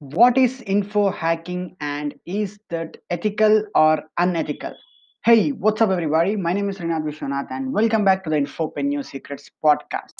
What is info hacking and is that ethical or unethical? Hey, what's up, everybody? My name is Srinath Vishwanath, and welcome back to the Infopreneur Secrets podcast.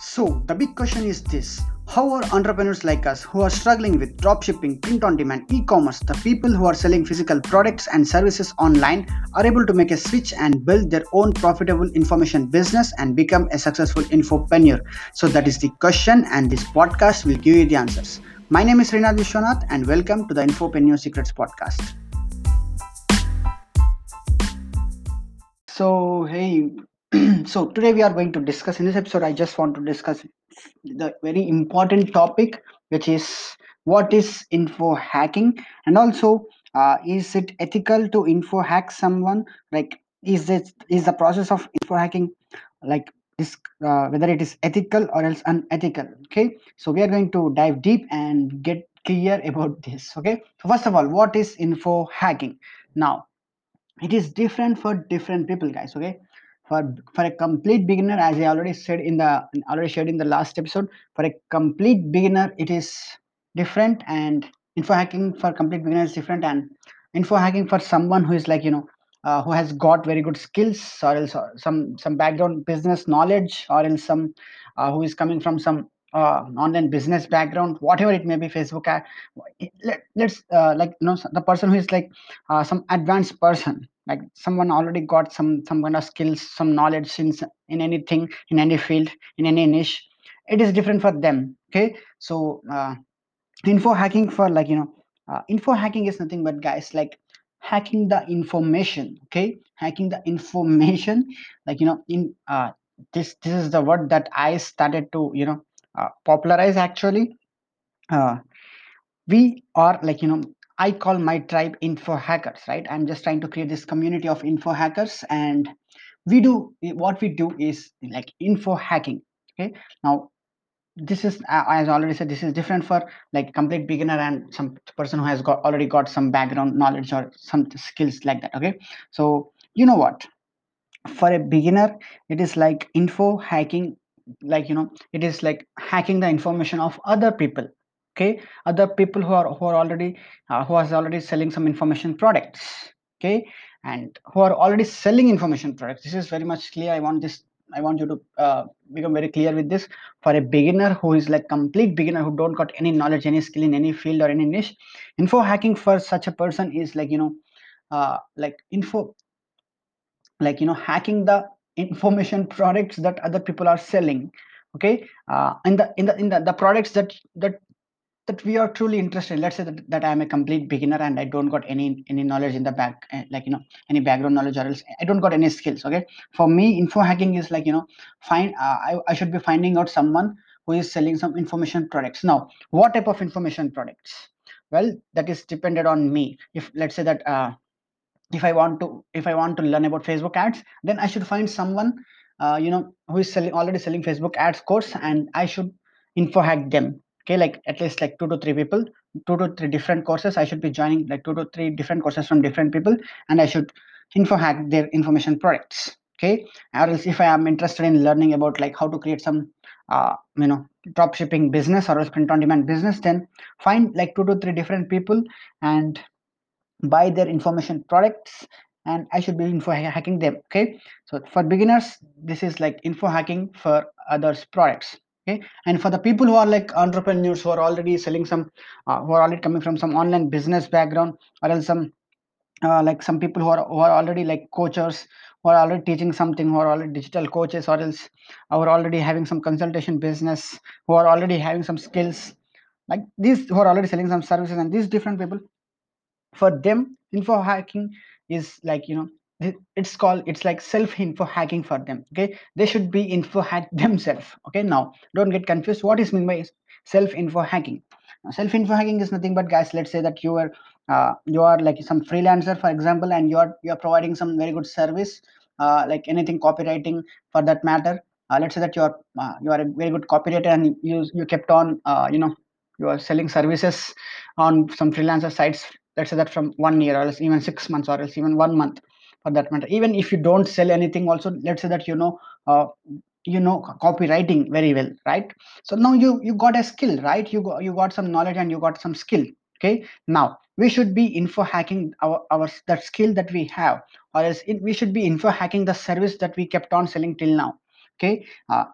So, the big question is this How are entrepreneurs like us who are struggling with dropshipping, print on demand, e commerce, the people who are selling physical products and services online, are able to make a switch and build their own profitable information business and become a successful infopreneur? So, that is the question, and this podcast will give you the answers. My name is Srinath Vishwanath, and welcome to the Infopreneur Secrets podcast. So, hey, so today we are going to discuss in this episode i just want to discuss the very important topic which is what is info hacking? And also uh, is it ethical to info hack someone? Like is it is the process of info hacking like this uh, whether it is ethical or else unethical okay? So we are going to dive deep and get clear about this okay? So first of all what is info hacking? Now it is different for different people guys okay for for a complete beginner as i already said in the already shared in the last episode for a complete beginner it is different and info hacking for complete beginner is different and info hacking for someone who is like you know uh, who has got very good skills or else uh, some some background business knowledge or else some uh, who is coming from some uh, online business background whatever it may be facebook ad, let, let's uh, like you know the person who is like uh, some advanced person like someone already got some some kind of skills some knowledge in in anything in any field in any niche it is different for them okay? So uh, info hacking for like you know uh, info hacking is nothing but guys like hacking the information okay? Hacking the information like you know in uh, this this is the word that i started to you know uh, popularize actually. Uh, we are like you know i call my tribe info hackers right? I'm just trying to create this community of info hackers and we do what we do is like info hacking okay? Now this is as I already said this is different for like complete beginner and some person who has got already got some background knowledge or some skills like that okay? So you know what? For a beginner it is like info hacking like you know it is like hacking the information of other people okay? Other people who are who are already uh, who are already selling some information products okay? And who are already selling information products. This is very much clear. I want this i want you to uh, become very clear with this. For a beginner who is like complete beginner who don't got any knowledge any skill in any field or any niche info hacking for such a person is like you know uh, like info like you know hacking the information products that other people are selling okay? Uh, in the in the in the, the products that that that we are truly interested in. let's say that, that i'm a complete beginner and i don't got any any knowledge in the back uh, like you know any background knowledge or else i don't got any skills okay? For me info hacking is like you know find uh, I, I should be finding out someone who is selling some information products. Now what type of information products? Well that is dependent on me. If let's say that uh, if i want to if i want to learn about facebook ads then i should find someone uh, you know who is selling already selling facebook ads course and i should info hack them okay like at least like two to three people two to three different courses. I should be joining like two to three different courses from different people and i should info hack their information products okay? Or else if i am interested in learning about like how to create some uh, you know drop shipping business or print on demand business then find like two to three different people and buy their information products and i should be info hacking them okay? So for beginners this is like info hacking for others products okay? And for the people who are like entrepreneurs who are already selling some uh, who are already coming from some online business background or else some uh, like some people who are who are already like coaches who are already teaching something who are already digital coaches or else who are already having some consultation business who are already having some skills like these who are already selling some services and these different people for them info hacking is like you know it's called it's like self info hacking for them okay? They should be info hack themselves okay? Now don't get confused. What is mean by self info hacking self info hacking is nothing but guys let's say that you are uh, you are like some freelancer for example and you are you are providing some very good service uh, like anything copywriting for that matter. Uh, let's say that you are uh, you are a very good copywriter and you you kept on uh, you know you are selling services on some freelancer sites let's say that from one year or else even six months or else even one month for that matter. Even if you don't sell anything also let's say that you know uh, you know copywriting very well right? So now you you got a skill right? You got, you got some knowledge and you got some skill okay? Now we should be info hacking our our that skill that we have or else it, we should be info hacking the service that we kept on selling till now okay? Uh,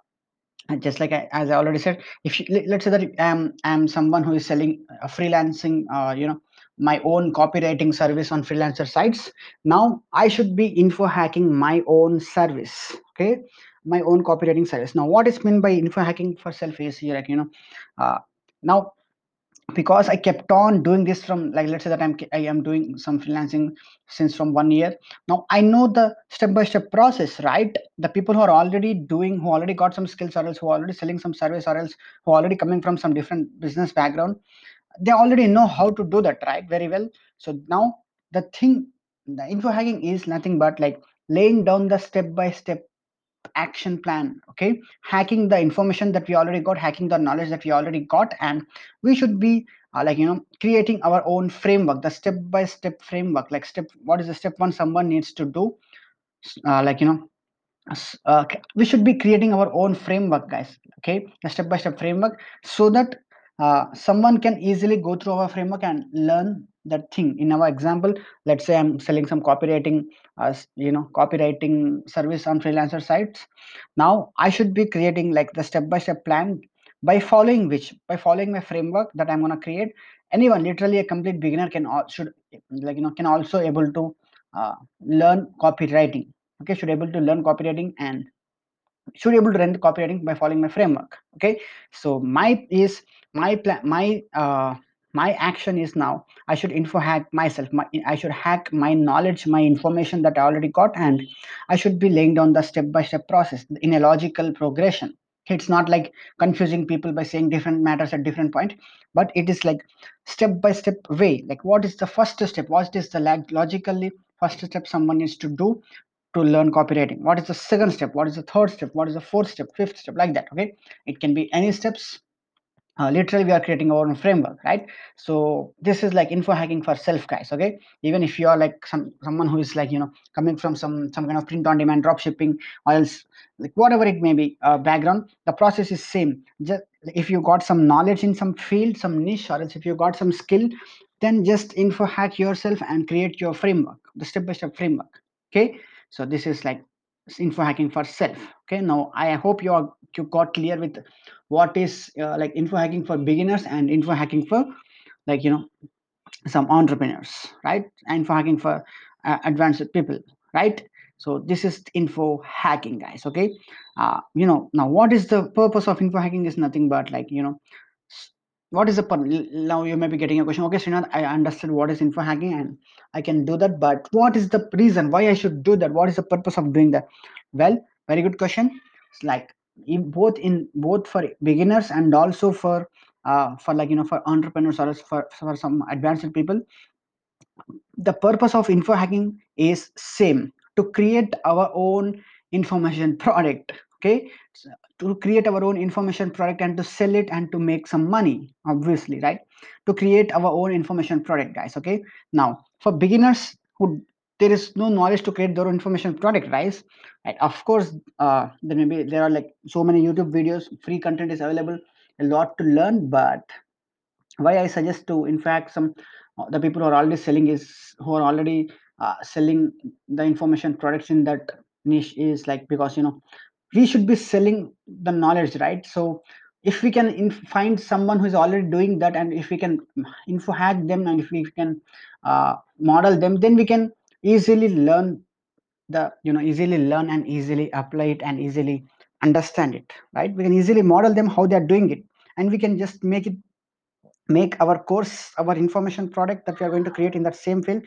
just like I, as I already said, if you, let's say that I'm I'm someone who is selling a freelancing, uh, you know, my own copywriting service on freelancer sites. Now I should be info hacking my own service. Okay, my own copywriting service. Now, what is meant by info hacking for self is here, like you know, uh, now because i kept on doing this from like let's say that i'm i am doing some freelancing since from one year now i know the step by step process right the people who are already doing who already got some skills or else who are already selling some service or else who are already coming from some different business background they already know how to do that right? Very well. So now the thing the info hacking is nothing but like laying down the step by step action plan okay? Hacking the information that we already got hacking the knowledge that we already got and we should be uh, like you know creating our own framework the step by step framework. Like step what is the step one someone needs to do? Uh, like you know uh, we should be creating our own framework guys okay? A step by step framework so that uh, someone can easily go through our framework and learn that thing. In our example let's say i'm selling some copywriting as you know copywriting service on freelancer sites. Now i should be creating like the step by step plan by following which by following my framework that i'm going to create. Anyone literally a complete beginner can should like you know can also able to uh, learn copywriting. Okay should able to learn copywriting and should be able to run the copywriting by following my framework okay? So my is my plan my uh my action is now i should info hack myself my, i should hack my knowledge my information that i already got and i should be laying down the step by step process in a logical progression. It's not like confusing people by saying different matters at different point but it is like step by step way. Like what is the first step? What is the logically first step someone needs to do to learn copywriting. What is the second step? What is the third step? What is the fourth step? Fifth step? Like that okay? It can be any steps. Uh, literally we are creating our own framework right? So this is like info hacking for self guys okay? Even if you are like some someone who is like you know coming from some some kind of print on demand drop shipping or else like whatever it may be uh, background the process is same. Just if you got some knowledge in some field some niche or else if you got some skill then just info hack yourself and create your framework the step by step framework okay so this is like info hacking for self okay? Now i hope you are you got clear with what is uh, like info hacking for beginners and info hacking for like you know some entrepreneurs right? Info hacking for uh, advanced people right? So this is info hacking guys okay? Uh, you know now what is the purpose of info hacking is nothing but like you know what is the now you may be getting a question. Okay Srinath, i understood what is info hacking and i can do that but what is the reason? Why i should do that? What is the purpose of doing that? Well very good question. It's like in both in both for beginners and also for uh, for like you know for entrepreneurs or for, for some advanced people the purpose of info hacking is same to create our own information product okay? So to create our own information product and to sell it and to make some money obviously right? To create our own information product guys okay? Now for beginners who there is no knowledge to create their own information product right right of course uh there may be there are like so many youtube videos free content is available a lot to learn but why i suggest to in fact some uh, the people who are already selling is who are already uh, selling the information products in that niche is like because you know we should be selling the knowledge right? So if we can find someone who is already doing that and if we can info hack them and if we can uh, model them then we can easily learn the you know easily learn and easily apply it and easily understand it right? We can easily model them how they are doing it and we can just make it make our course our information product that we are going to create in that same field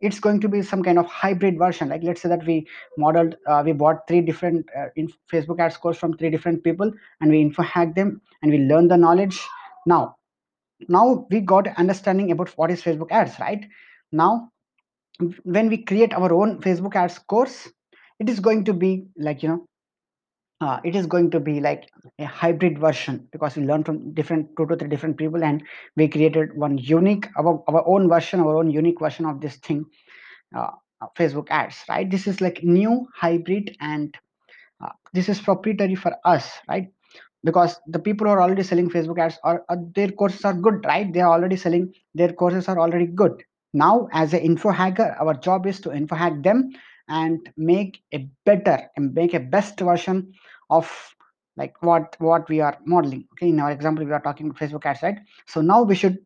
it's going to be some kind of hybrid version. Like let's say that we modeled uh, we bought three different uh, in facebook ads course from three different people and we info hack them and we learn the knowledge. Now now we got understanding about what is facebook ads right? Now when we create our own facebook ads course it is going to be like you know uh, it is going to be like a hybrid version because we learned from different two to three different people and we created one unique our, our own version our own unique version of this thing uh, uh, facebook ads right? This is like new hybrid and uh, this is proprietary for us right? Because the people who are already selling facebook ads are, are their courses are good right? They are already selling their courses are already good. Now as an info hacker our job is to info hack them and make a better and make a best version of like what what we are modeling. Okay in our example we are talking facebook ads right? So now we should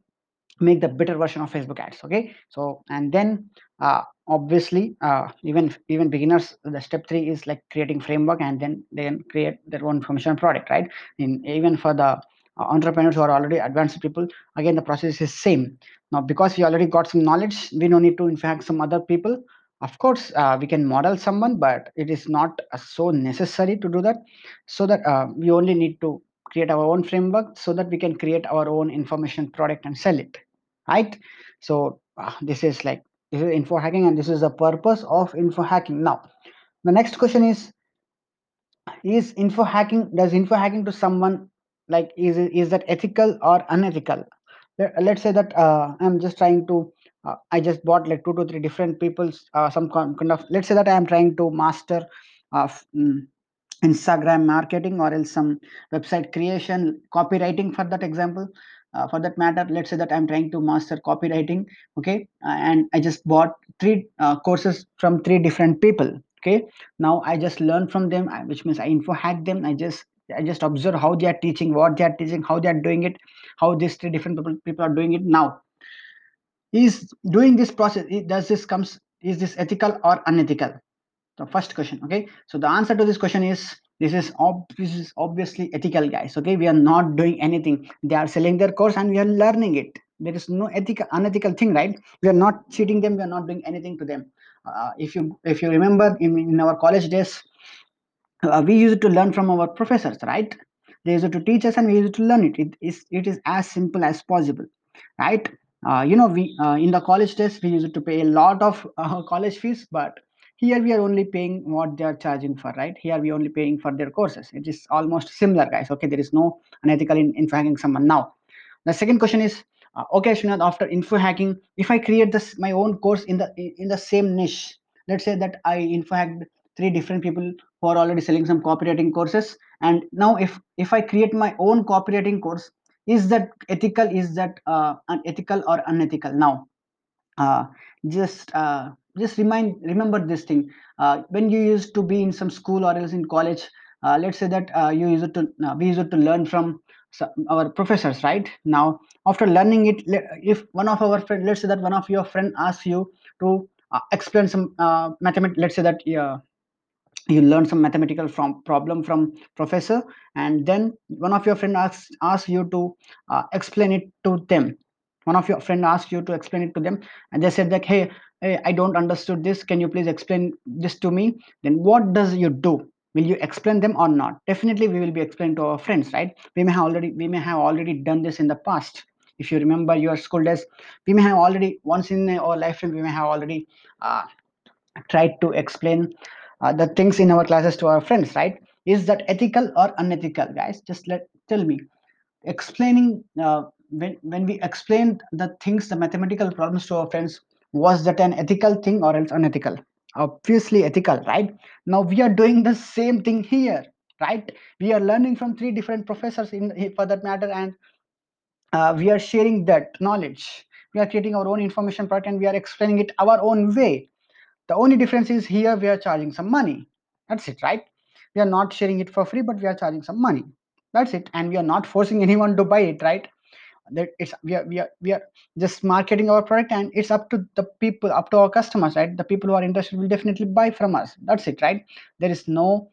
make the better version of facebook ads okay? So and then uh, obviously uh, even even beginners the step three is like creating framework and then then create their own information product right? In even for the uh, entrepreneurs who are already advanced people again the process is same. Now because we already got some knowledge we don't need to in fact some other people of course uh, we can model someone but it is not uh, so necessary to do that. So that uh, we only need to create our own framework so that we can create our own information product and sell it right? So uh, this is like this is info hacking and this is the purpose of info hacking. Now the next question is is info hacking does info hacking to someone like is is that ethical or unethical? Let- let's say that uh, i'm just trying to uh, i just bought like two to three different people's uh, some kind of let's say that i am trying to master of Instagram marketing or else some website creation, copywriting for that example. Uh, for that matter, let's say that I'm trying to master copywriting, okay, uh, and I just bought three uh, courses from three different people, okay. Now I just learn from them, uh, which means I info hack them. I just I just observe how they are teaching, what they are teaching, how they are doing it, how these three different people, people are doing it. Now, is doing this process, does this comes is this ethical or unethical? the first question okay? So the answer to this question is this is this is obviously ethical guys okay? We are not doing anything. They are selling their course and we are learning it. There is no ethical unethical thing right? We are not cheating them we are not doing anything to them. Uh, if you if you remember in, in our college days uh, we used to learn from our professors right? They used to teach us and we used to learn it. It is it is as simple as possible right uh, you know we uh, in the college days we used to pay a lot of uh, college fees but here we are only paying what they are charging for right? Here we are only paying for their courses. It is almost similar guys. Okay there is no unethical in, in hacking someone. Now the second question is uh, okay Srinath, after info hacking if i create this my own course in the in the same niche let's say that i info hacked three different people who are already selling some copywriting courses and now if if i create my own copywriting course is that ethical? Is that uh, unethical or unethical? Now uh, just uh, just remind remember this thing. Uh, when you used to be in some school or else in college uh, let's say that uh, you used to uh, we used to learn from our professors right? Now after learning it if one of our friend let's say that one of your friend asks you to uh, explain some uh, mathematics let's say that yeah you learn some mathematical from problem from professor and then one of your friend asks asks you to uh, explain it to them. One of your friend asks you to explain it to them and they said like hey, hey i don't understood this. Can you please explain this to me? Then what does you do? Will you explain them or not? Definitely we will be explaining to our friends right? We may have already we may have already done this in the past. If you remember your school days we may have already once in our lifetime we may have already uh, tried to explain uh, the things in our classes to our friends right? Is that ethical or unethical guys? Just let tell me. Explaining uh, when when we explained the things the mathematical problems to our friends was that an ethical thing or else unethical? Obviously ethical right? Now we are doing the same thing here right? We are learning from three different professors in for that matter and uh, we are sharing that knowledge. We are creating our own information product and we are explaining it our own way the only difference is here we are charging some money. That's it, right? We are not sharing it for free, but we are charging some money. That's it. And we are not forcing anyone to buy it, right? That it's we are we are we are just marketing our product and it's up to the people, up to our customers, right? The people who are interested will definitely buy from us. That's it, right? There is no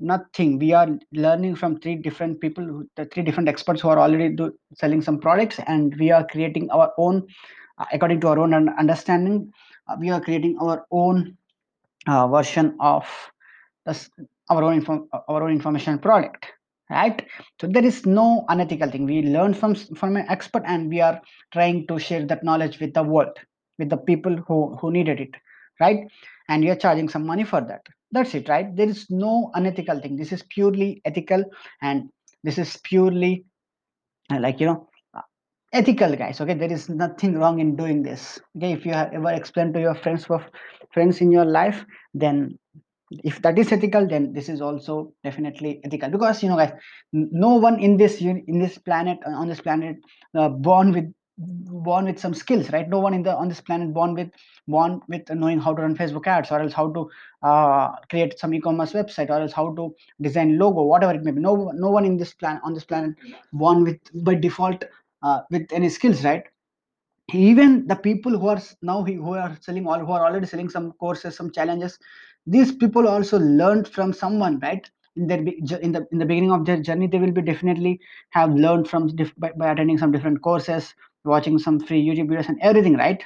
nothing. We are learning from three different people, the three different experts who are already do, selling some products, and we are creating our own uh, according to our own understanding. Uh, we are creating our own uh, version of this, our own info, our own information product right? So there is no unethical thing. We learn from from an expert and we are trying to share that knowledge with the world with the people who who needed it right? And we are charging some money for that. That's it right? There is no unethical thing. This is purely ethical and this is purely uh, like you know ethical guys okay? There is nothing wrong in doing this okay? If you have ever explained to your friends for friends in your life then if that is ethical then this is also definitely ethical. Because you know guys no one in this in this planet on this planet uh, born with born with some skills right? No one in the on this planet born with born with knowing how to run facebook ads or else how to uh, create some e-commerce website or else how to design logo whatever it may be. No no one in this planet on this planet born with by default uh, with any skills right? Even the people who are now who are selling all who are already selling some courses some challenges these people also learned from someone right? In their in the in the beginning of their journey they will be definitely have learned from by, by attending some different courses watching some free youtube videos and everything right?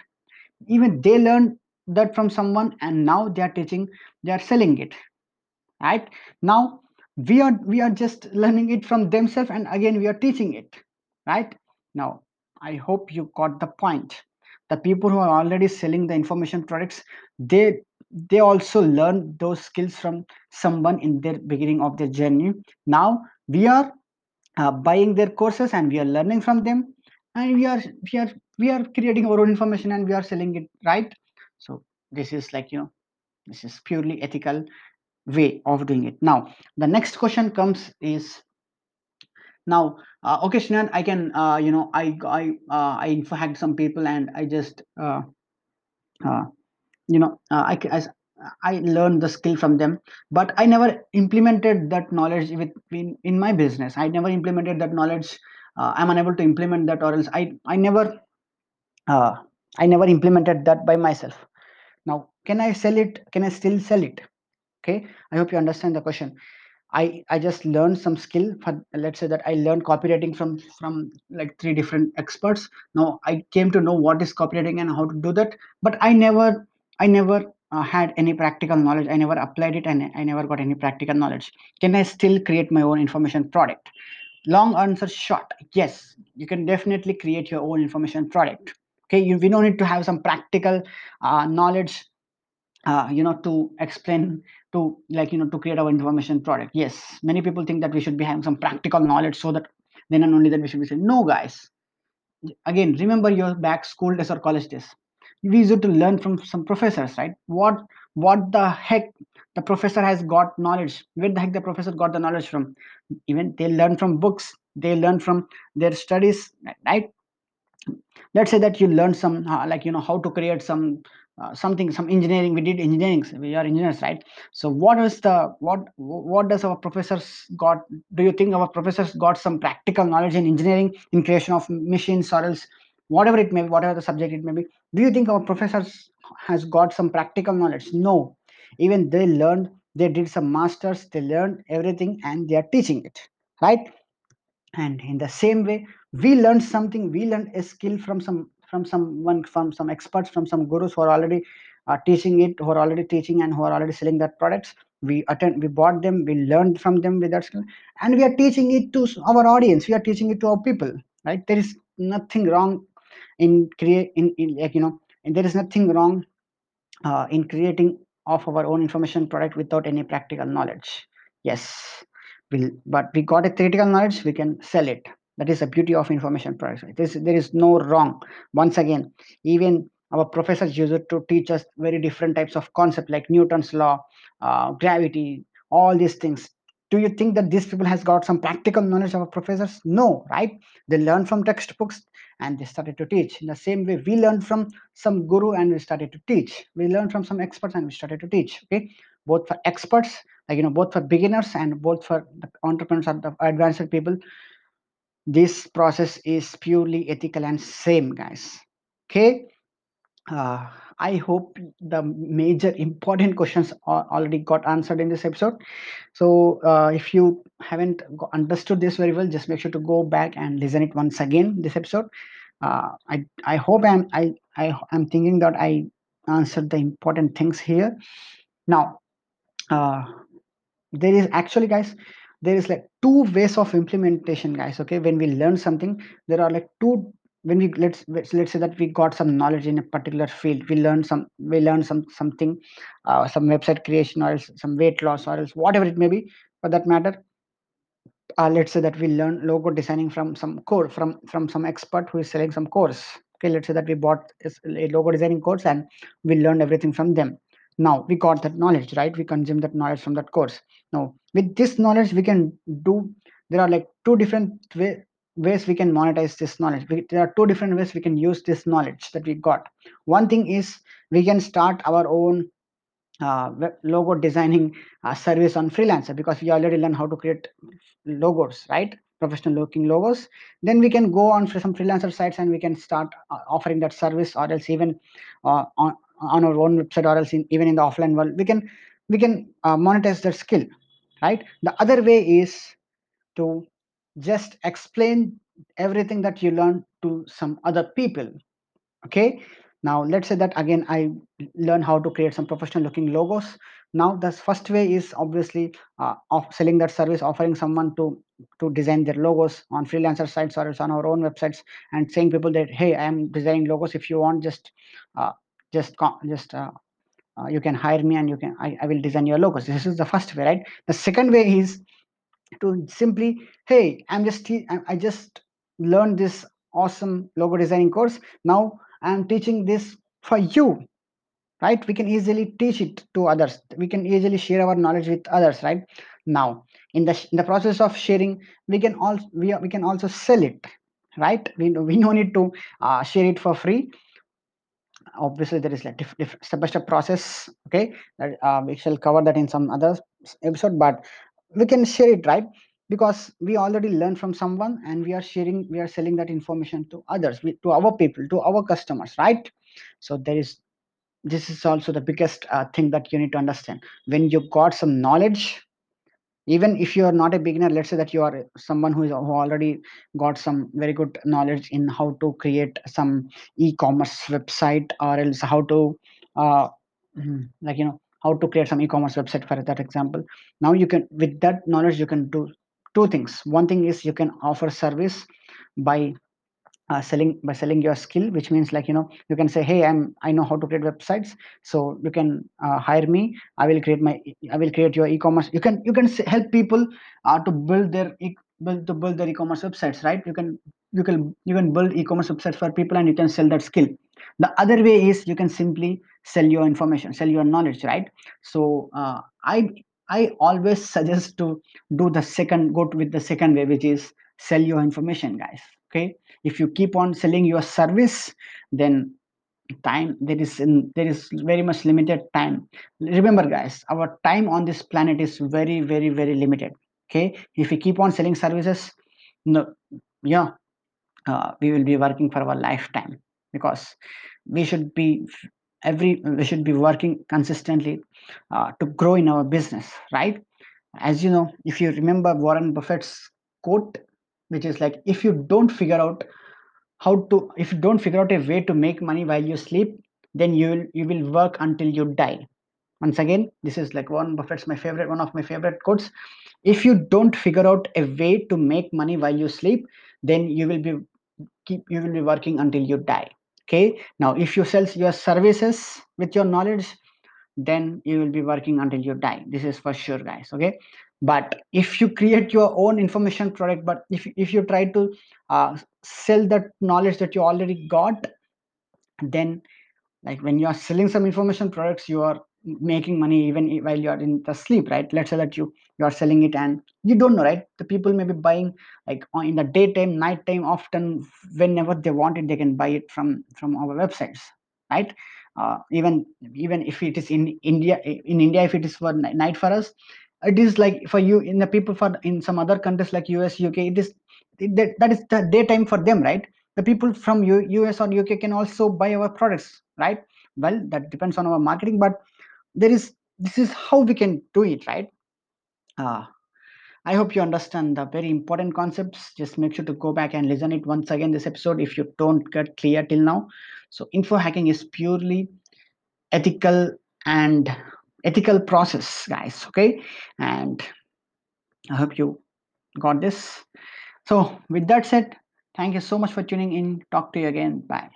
Even they learned that from someone and now they are teaching they are selling it right? Now we are we are just learning it from themselves and again we are teaching it right now i hope you got the point. The people who are already selling the information products they they also learn those skills from someone in their beginning of their journey. Now we are uh, buying their courses and we are learning from them and we are we are we are creating our own information and we are selling it right? So this is like you know this is purely ethical way of doing it. Now the next question comes is now uh, okay Shnan, i can uh, you know i i uh, i info some people and i just uh, uh, you know uh, I, I i learned the skill from them but i never implemented that knowledge with in, in my business. I never implemented that knowledge uh, i'm unable to implement that or else i i never uh, i never implemented that by myself. Now can i sell it? Can i still sell it? Okay i hope you understand the question i i just learned some skill for let's say that i learned copywriting from from like three different experts. Now i came to know what is copywriting and how to do that but i never i never uh, had any practical knowledge. I never applied it and i never got any practical knowledge. Can i still create my own information product? Long answer short yes. You can definitely create your own information product. Okay you, we don't need to have some practical uh, knowledge uh, you know to explain to like you know to create our information product. Yes many people think that we should be having some practical knowledge so that then and only then we should be saying no guys. Again remember your back school days or college days. We used to learn from some professors right? What what the heck the professor has got knowledge where the heck the professor got the knowledge from? Even they learn from books they learn from their studies right? Let's say that you learn some uh, like you know how to create some uh, something some engineering we did engineering we are engineers right? So what is the what what does our professors got do you think our professors got some practical knowledge in engineering in creation of machines or else whatever it may be whatever the subject it may be? Do you think our professors has got some practical knowledge? No. Even they learned they did some masters they learned everything and they are teaching it right? And in the same way we learned something we learned a skill from some from someone from some experts from some gurus who are already uh, teaching it who are already teaching and who are already selling that products. We attend we bought them we learned from them with that skill. And we are teaching it to our audience. We are teaching it to our people right? There is nothing wrong in create in, in like you know and there is nothing wrong uh, in creating of our own information product without any practical knowledge. Yes. We'll, but we got a theoretical knowledge we can sell it that is the beauty of information products right? There's, no wrong. Once again even our professors use it to teach us very different types of concept like newton's law uh, gravity all these things. Do you think that these people has got some practical knowledge of professors? No right? They learn from textbooks and they started to teach. In the same way we learned from some guru and we started to teach. We learned from some experts and we started to teach okay? Both for experts like you know both for beginners and both for entrepreneurs and the advanced people this process is purely ethical and same guys. Okay? Uh, i hope the major important questions are already got answered in this episode. So uh, if you haven't understood this very well just make sure to go back and listen it once again this episode. Uh, i i hope i'm i i am thinking that i answered the important things here. Now uh, there is actually guys there is like two ways of implementation guys okay? When we learn something there are like two when we let's let's say that we got some knowledge in a particular field we learn some we learn some something uh, some website creation or else some weight loss or else whatever it may be for that matter. Uh, let's say that we learn logo designing from some core from from some expert who is selling some course. Okay let's say that we bought a logo designing course and we learned everything from them. Now we got that knowledge right? We consume that knowledge from that course. Now with this knowledge we can do there are like two different way, ways we can monetize this knowledge. We, there are two different ways we can use this knowledge that we got. One thing is we can start our own uh, logo designing uh, service on freelancer because we already learned how to create logos right? Professional looking logos. Then we can go on for some freelancer sites and we can start uh, offering that service or else even uh, on, on our own website or else in, even in the offline world. We can we can uh, monetize that skill right? The other way is to just explain everything that you learn to some other people okay? Now let's say that again i learn how to create some professional looking logos. Now the first way is obviously uh, of selling that service offering someone to to design their logos on freelancer sites or on our own websites and saying people that hey i am designing logos. If you want just uh, just just uh, uh, you can hire me and you can I, I will design your logos. This is the first way right? The second way is to simply hey i'm just i just learned this awesome logo designing course. Now i'm teaching this for you right? We can easily teach it to others. We can easily share our knowledge with others right? Now in the in the process of sharing we can also we, we can also sell it right? We, we no need to uh, share it for free obviously there is like different diff, step by step process okay uh, we shall cover that in some other episode but we can share it right? Because we already learned from someone and we are sharing we are selling that information to others to our people to our customers right? So there is this is also the biggest uh, thing that you need to understand. When you got some knowledge even if you are not a beginner let's say that you are someone who is who already got some very good knowledge in how to create some e-commerce website or else how to uh, hmm, like you know how to create some e-commerce website for that example. Now you can with that knowledge you can do two things. One thing is you can offer service by uh, selling by selling your skill which means like you know you can say hey i'm i know how to create websites so you can uh, hire me. I will create my i will create your e-commerce. You can you can help people uh, to build their e- build to build their e-commerce websites right? You can you can you can build e-commerce websites for people and you can sell that skill. The other way is you can simply sell your information sell your knowledge right? So uh, i i always suggest to do the second go to, with the second way which is sell your information guys okay? If you keep on selling your service then time there is in, there is very much limited time. Remember guys our time on this planet is very very very limited okay? If we keep on selling services no yeah uh, we will be working for our lifetime because we should be every we should be working consistently uh, to grow in our business right? As you know if you remember warren buffett's quote which is like if you don't figure out how to if you don't figure out a way to make money while you sleep then you will you will work until you die. Once again this is like warren buffett's my favorite one of my favorite quotes. If you don't figure out a way to make money while you sleep then you will be keep you will be working until you die. Okay? Now if you sell your services with your knowledge then you will be working until you die. This is for sure guys. Okay but if you create your own information product but if, if you try to uh, sell that knowledge that you already got then like when you are selling some information products you are making money even while you are in the sleep right? Let's say that you you are selling it and you don't know right? The people may be buying like in the daytime nighttime often whenever they want it they can buy it from from our websites right? Uh, even even if it is in india in india if it is for night for us it is like for you in the people for in some other countries like us uk it is that, that is the daytime for them right? The people from U, us or uk can also buy our products right? Well that depends on our marketing but there is this is how we can do it right? Uh, i hope you understand the very important concepts. Just make sure to go back and listen it once again this episode if you don't get clear till now. So info hacking is purely ethical and ethical process guys okay? And i hope you got this. So with that said thank you so much for tuning in. Talk to you again. Bye